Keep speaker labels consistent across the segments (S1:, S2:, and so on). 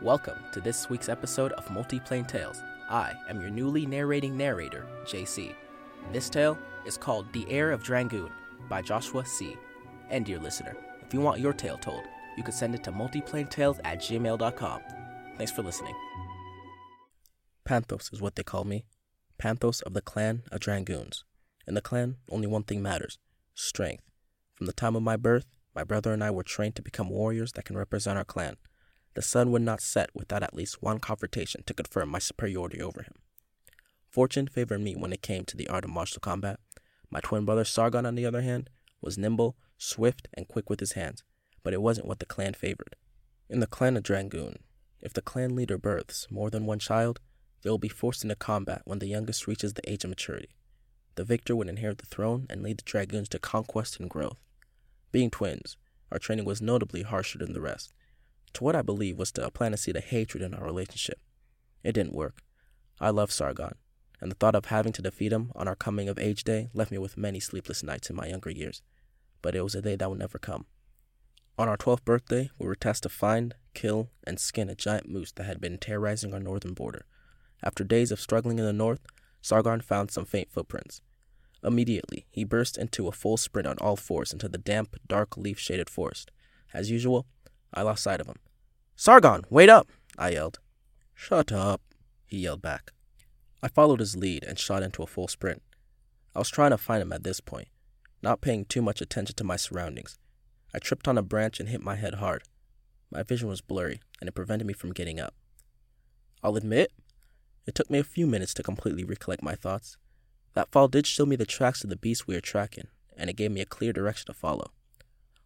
S1: Welcome to this week's episode of Multiplane Tales. I am your newly narrating narrator, JC. This tale is called The Heir of Drangoon by Joshua C. And dear listener, if you want your tale told, you can send it to multiplanetales at gmail.com. Thanks for listening. Panthos is what they call me. Panthos of the clan of Drangoons. In the clan, only one thing matters strength. From the time of my birth, my brother and I were trained to become warriors that can represent our clan. The sun would not set without at least one confrontation to confirm my superiority over him. Fortune favored me when it came to the art of martial combat. My twin brother Sargon, on the other hand, was nimble, swift, and quick with his hands, but it wasn't what the clan favored. In the clan of Drangoon, if the clan leader births more than one child, they will be forced into combat when the youngest reaches the age of maturity. The victor would inherit the throne and lead the Drangoons to conquest and growth. Being twins, our training was notably harsher than the rest, to what I believe was to plant a seed of hatred in our relationship. It didn't work. I love Sargon, and the thought of having to defeat him on our coming of age day left me with many sleepless nights in my younger years. But it was a day that would never come. On our 12th birthday, we were tasked to find, kill, and skin a giant moose that had been terrorizing our northern border. After days of struggling in the north, Sargon found some faint footprints. Immediately, he burst into a full sprint on all fours into the damp, dark, leaf shaded forest. As usual, I lost sight of him. Sargon, wait up! I yelled. Shut up, he yelled back. I followed his lead and shot into a full sprint. I was trying to find him at this point, not paying too much attention to my surroundings. I tripped on a branch and hit my head hard. My vision was blurry, and it prevented me from getting up. I'll admit, it took me a few minutes to completely recollect my thoughts. That fall did show me the tracks of the beast we were tracking, and it gave me a clear direction to follow.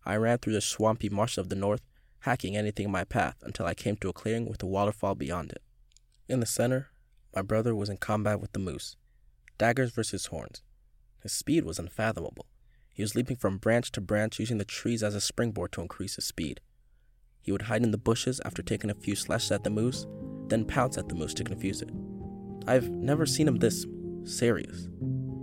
S1: I ran through the swampy marsh of the north, hacking anything in my path until I came to a clearing with a waterfall beyond it. In the center, my brother was in combat with the moose, daggers versus horns. His speed was unfathomable. He was leaping from branch to branch using the trees as a springboard to increase his speed. He would hide in the bushes after taking a few slashes at the moose, then pounce at the moose to confuse it. I've never seen him this serious.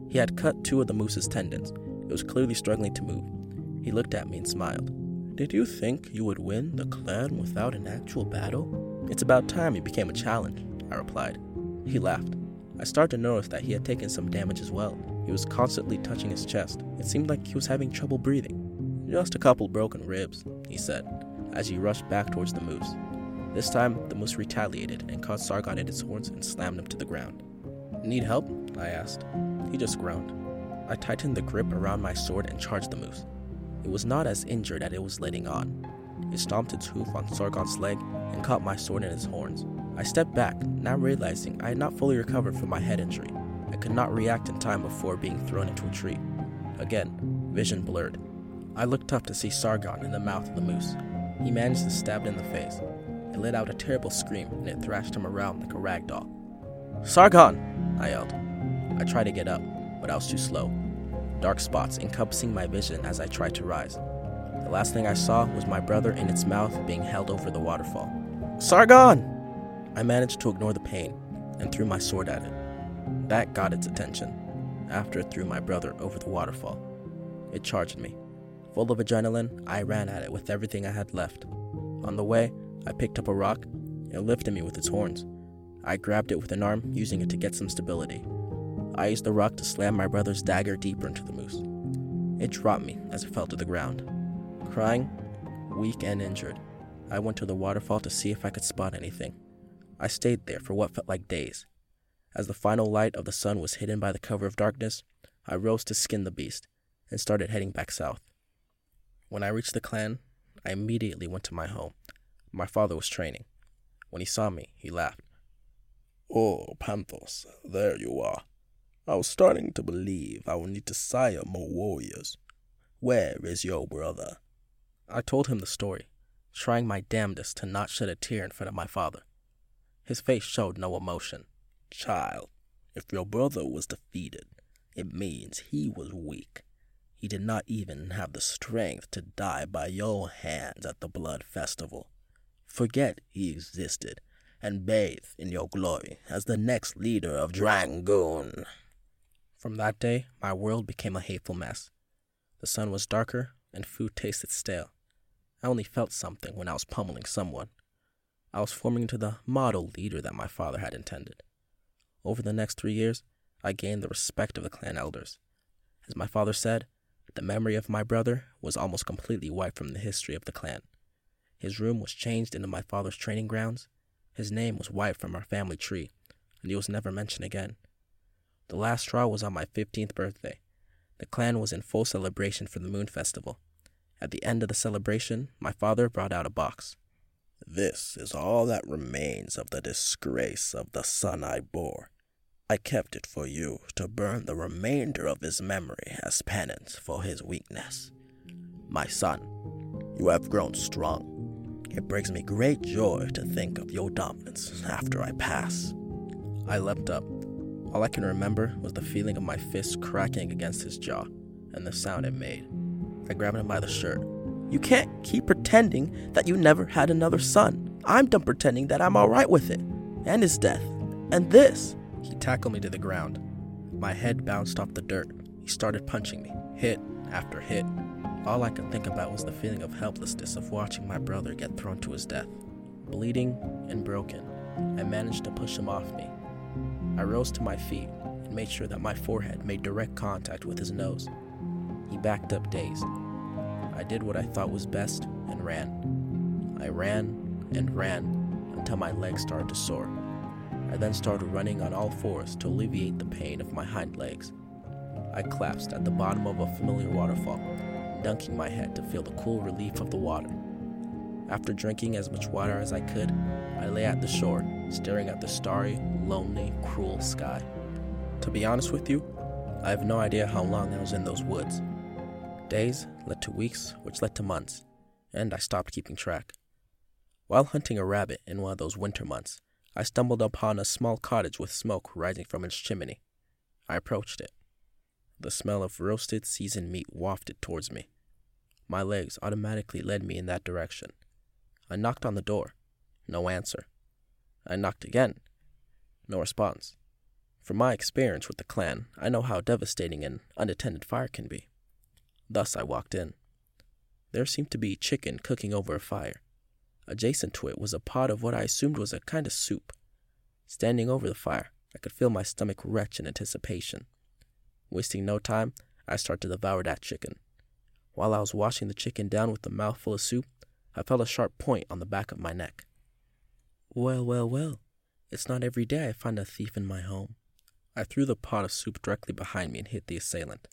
S1: He had cut two of the moose's tendons. It was clearly struggling to move. He looked at me and smiled. Did you think you would win the clan without an actual battle? It's about time it became a challenge, I replied. He laughed. I started to notice that he had taken some damage as well. He was constantly touching his chest. It seemed like he was having trouble breathing. Just a couple broken ribs, he said, as he rushed back towards the moose. This time, the moose retaliated and caught Sargon in its horns and slammed him to the ground. Need help? I asked. He just groaned. I tightened the grip around my sword and charged the moose. It was not as injured as it was letting on. It stomped its hoof on Sargon's leg and caught my sword in its horns. I stepped back, now realizing I had not fully recovered from my head injury. I could not react in time before being thrown into a tree. Again, vision blurred. I looked up to see Sargon in the mouth of the moose. He managed to stab it in the face. It let out a terrible scream and it thrashed him around like a rag doll. Sargon! I yelled. I tried to get up, but I was too slow. Dark spots encompassing my vision as I tried to rise. The last thing I saw was my brother in its mouth being held over the waterfall. Sargon! I managed to ignore the pain and threw my sword at it. That got its attention after it threw my brother over the waterfall. It charged me. Full of adrenaline, I ran at it with everything I had left. On the way, I picked up a rock. It lifted me with its horns. I grabbed it with an arm, using it to get some stability. I used the rock to slam my brother's dagger deeper into the moose. It dropped me as it fell to the ground. Crying, weak and injured, I went to the waterfall to see if I could spot anything. I stayed there for what felt like days. As the final light of the sun was hidden by the cover of darkness, I rose to skin the beast and started heading back south. When I reached the clan, I immediately went to my home. My father was training. When he saw me, he laughed.
S2: Oh, Panthos, there you are. I was starting to believe I would need to sire more warriors. Where is your brother?
S1: I told him the story, trying my damnedest to not shed a tear in front of my father. His face showed no emotion.
S2: Child, if your brother was defeated, it means he was weak. He did not even have the strength to die by your hands at the blood festival. Forget he existed and bathe in your glory as the next leader of Drangoon.
S1: From that day, my world became a hateful mess. The sun was darker, and food tasted stale. I only felt something when I was pummeling someone. I was forming into the model leader that my father had intended. Over the next three years, I gained the respect of the clan elders. As my father said, the memory of my brother was almost completely wiped from the history of the clan. His room was changed into my father's training grounds. His name was wiped from our family tree, and he was never mentioned again. The last straw was on my 15th birthday. The clan was in full celebration for the Moon Festival. At the end of the celebration, my father brought out a box.
S2: This is all that remains of the disgrace of the son I bore. I kept it for you to burn the remainder of his memory as penance for his weakness. My son, you have grown strong. It brings me great joy to think of your dominance after I pass.
S1: I leapt up. All I can remember was the feeling of my fist cracking against his jaw and the sound it made. I grabbed him by the shirt. You can't keep pretending that you never had another son. I'm done pretending that I'm alright with it. And his death. And this. He tackled me to the ground. My head bounced off the dirt. He started punching me, hit after hit. All I could think about was the feeling of helplessness of watching my brother get thrown to his death. Bleeding and broken, I managed to push him off me. I rose to my feet and made sure that my forehead made direct contact with his nose. He backed up dazed. I did what I thought was best and ran. I ran and ran until my legs started to sore. I then started running on all fours to alleviate the pain of my hind legs. I collapsed at the bottom of a familiar waterfall, dunking my head to feel the cool relief of the water. After drinking as much water as I could, I lay at the shore, staring at the starry, lonely, cruel sky. To be honest with you, I have no idea how long I was in those woods. Days led to weeks, which led to months, and I stopped keeping track. While hunting a rabbit in one of those winter months, I stumbled upon a small cottage with smoke rising from its chimney. I approached it. The smell of roasted, seasoned meat wafted towards me. My legs automatically led me in that direction. I knocked on the door. No answer. I knocked again. No response. From my experience with the clan, I know how devastating an unattended fire can be. Thus, I walked in. There seemed to be chicken cooking over a fire. Adjacent to it was a pot of what I assumed was a kind of soup. Standing over the fire, I could feel my stomach retch in anticipation. Wasting no time, I started to devour that chicken. While I was washing the chicken down with a mouthful of soup, I felt a sharp point on the back of my neck. Well, well, well, it's not every day I find a thief in my home. I threw the pot of soup directly behind me and hit the assailant.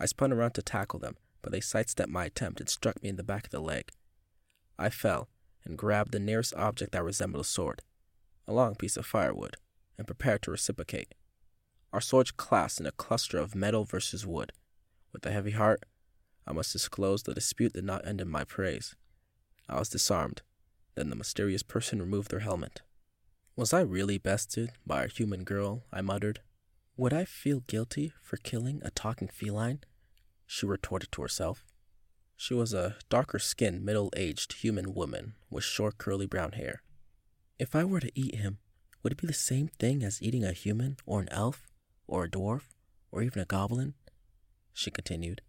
S1: I spun around to tackle them, but they sidestepped my attempt and struck me in the back of the leg. I fell and grabbed the nearest object that resembled a sword, a long piece of firewood, and prepared to reciprocate. Our swords clashed in a cluster of metal versus wood. With a heavy heart, I must disclose the dispute did not end in my praise. I was disarmed. Then the mysterious person removed their helmet. Was I really bested by a human girl? I muttered. Would I feel guilty for killing a talking feline? She retorted to herself. She was a darker skinned, middle aged human woman with short, curly brown hair. If I were to eat him, would it be the same thing as eating a human, or an elf, or a dwarf, or even a goblin? She continued.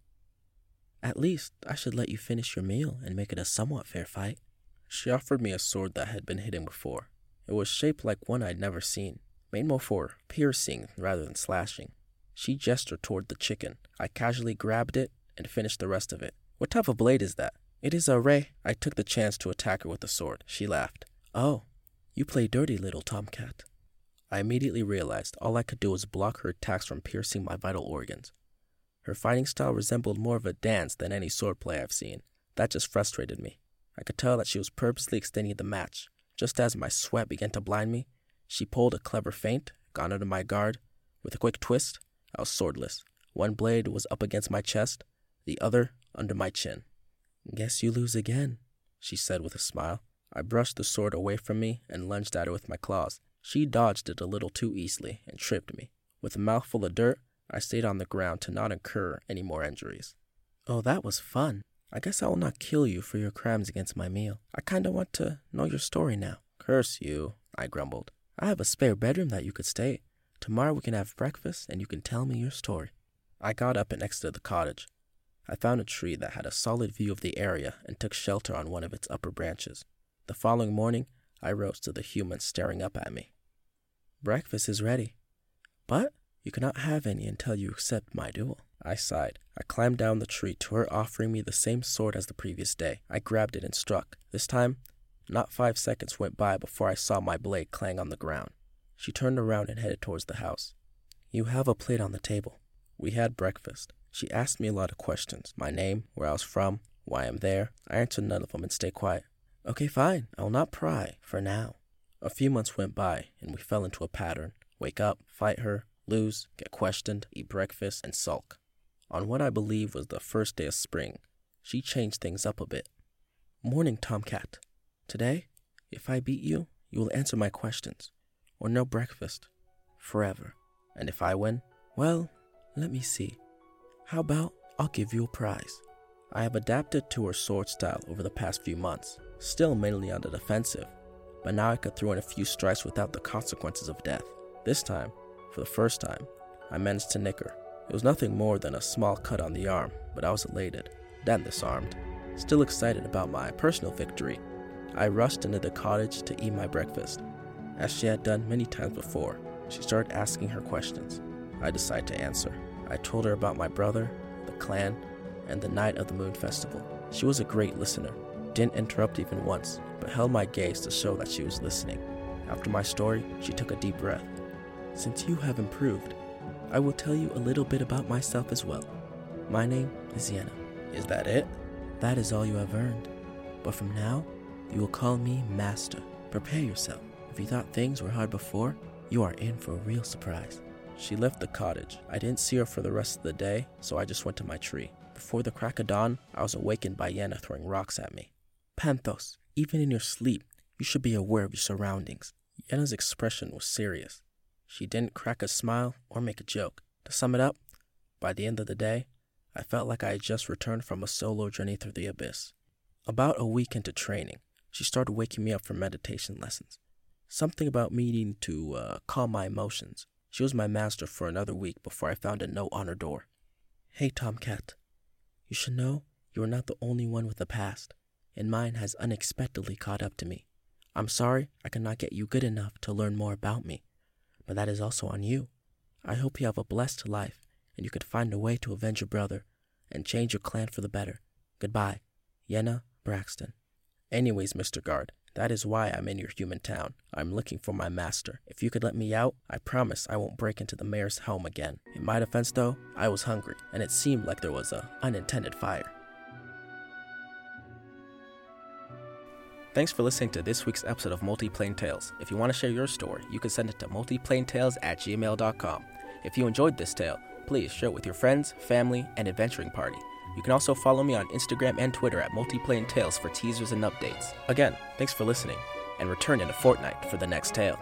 S1: At least I should let you finish your meal and make it a somewhat fair fight. She offered me a sword that had been hidden before. It was shaped like one I'd never seen, made more for piercing rather than slashing. She gestured toward the chicken. I casually grabbed it and finished the rest of it. What type of blade is that? It is a ray. I took the chance to attack her with the sword. She laughed. Oh, you play dirty, little tomcat. I immediately realized all I could do was block her attacks from piercing my vital organs. Her fighting style resembled more of a dance than any swordplay I've seen. That just frustrated me. I could tell that she was purposely extending the match. Just as my sweat began to blind me, she pulled a clever feint, got under my guard. With a quick twist, I was swordless. One blade was up against my chest, the other under my chin. Guess you lose again, she said with a smile. I brushed the sword away from me and lunged at her with my claws. She dodged it a little too easily and tripped me. With a mouthful of dirt, I stayed on the ground to not incur any more injuries. Oh, that was fun. I guess I will not kill you for your crimes against my meal. I kinda want to know your story now. Curse you, I grumbled. I have a spare bedroom that you could stay. Tomorrow we can have breakfast and you can tell me your story. I got up and exited the cottage. I found a tree that had a solid view of the area and took shelter on one of its upper branches. The following morning, I rose to the human staring up at me. Breakfast is ready, but you cannot have any until you accept my duel. I sighed. I climbed down the tree to her offering me the same sword as the previous day. I grabbed it and struck. This time, not five seconds went by before I saw my blade clang on the ground. She turned around and headed towards the house. You have a plate on the table. We had breakfast. She asked me a lot of questions my name, where I was from, why I'm there. I answered none of them and stayed quiet. Okay, fine. I will not pry for now. A few months went by, and we fell into a pattern wake up, fight her, lose, get questioned, eat breakfast, and sulk. On what I believe was the first day of spring, she changed things up a bit. Morning, Tomcat. Today, if I beat you, you will answer my questions, or no breakfast, forever. And if I win, well, let me see. How about I'll give you a prize? I have adapted to her sword style over the past few months, still mainly on the defensive, but now I could throw in a few strikes without the consequences of death. This time, for the first time, I managed to nick her. It was nothing more than a small cut on the arm, but I was elated, then disarmed. Still excited about my personal victory, I rushed into the cottage to eat my breakfast. As she had done many times before, she started asking her questions. I decided to answer. I told her about my brother, the clan, and the night of the moon festival. She was a great listener, didn't interrupt even once, but held my gaze to show that she was listening. After my story, she took a deep breath. Since you have improved, I will tell you a little bit about myself as well. My name is Yenna.
S2: Is that it?
S1: That is all you have earned. But from now, you will call me Master. Prepare yourself. If you thought things were hard before, you are in for a real surprise. She left the cottage. I didn't see her for the rest of the day, so I just went to my tree. Before the crack of dawn, I was awakened by Yenna throwing rocks at me. Panthos, even in your sleep, you should be aware of your surroundings. Yenna's expression was serious. She didn't crack a smile or make a joke. To sum it up, by the end of the day, I felt like I had just returned from a solo journey through the abyss. About a week into training, she started waking me up for meditation lessons. Something about me needing to uh, calm my emotions. She was my master for another week before I found a note on her door. Hey, Tomcat. You should know you are not the only one with a past, and mine has unexpectedly caught up to me. I'm sorry I cannot get you good enough to learn more about me but that is also on you. I hope you have a blessed life and you could find a way to avenge your brother and change your clan for the better. Goodbye, Yenna Braxton. Anyways, Mr. Guard, that is why I'm in your human town. I'm looking for my master. If you could let me out, I promise I won't break into the mayor's home again. In my defense, though, I was hungry, and it seemed like there was a unintended fire. Thanks for listening to this week's episode of Multiplane Tales. If you want to share your story, you can send it to multiplanetales at gmail.com. If you enjoyed this tale, please share it with your friends, family, and adventuring party. You can also follow me on Instagram and Twitter at Multiplane Tales for teasers and updates. Again, thanks for listening, and return in a fortnight for the next tale.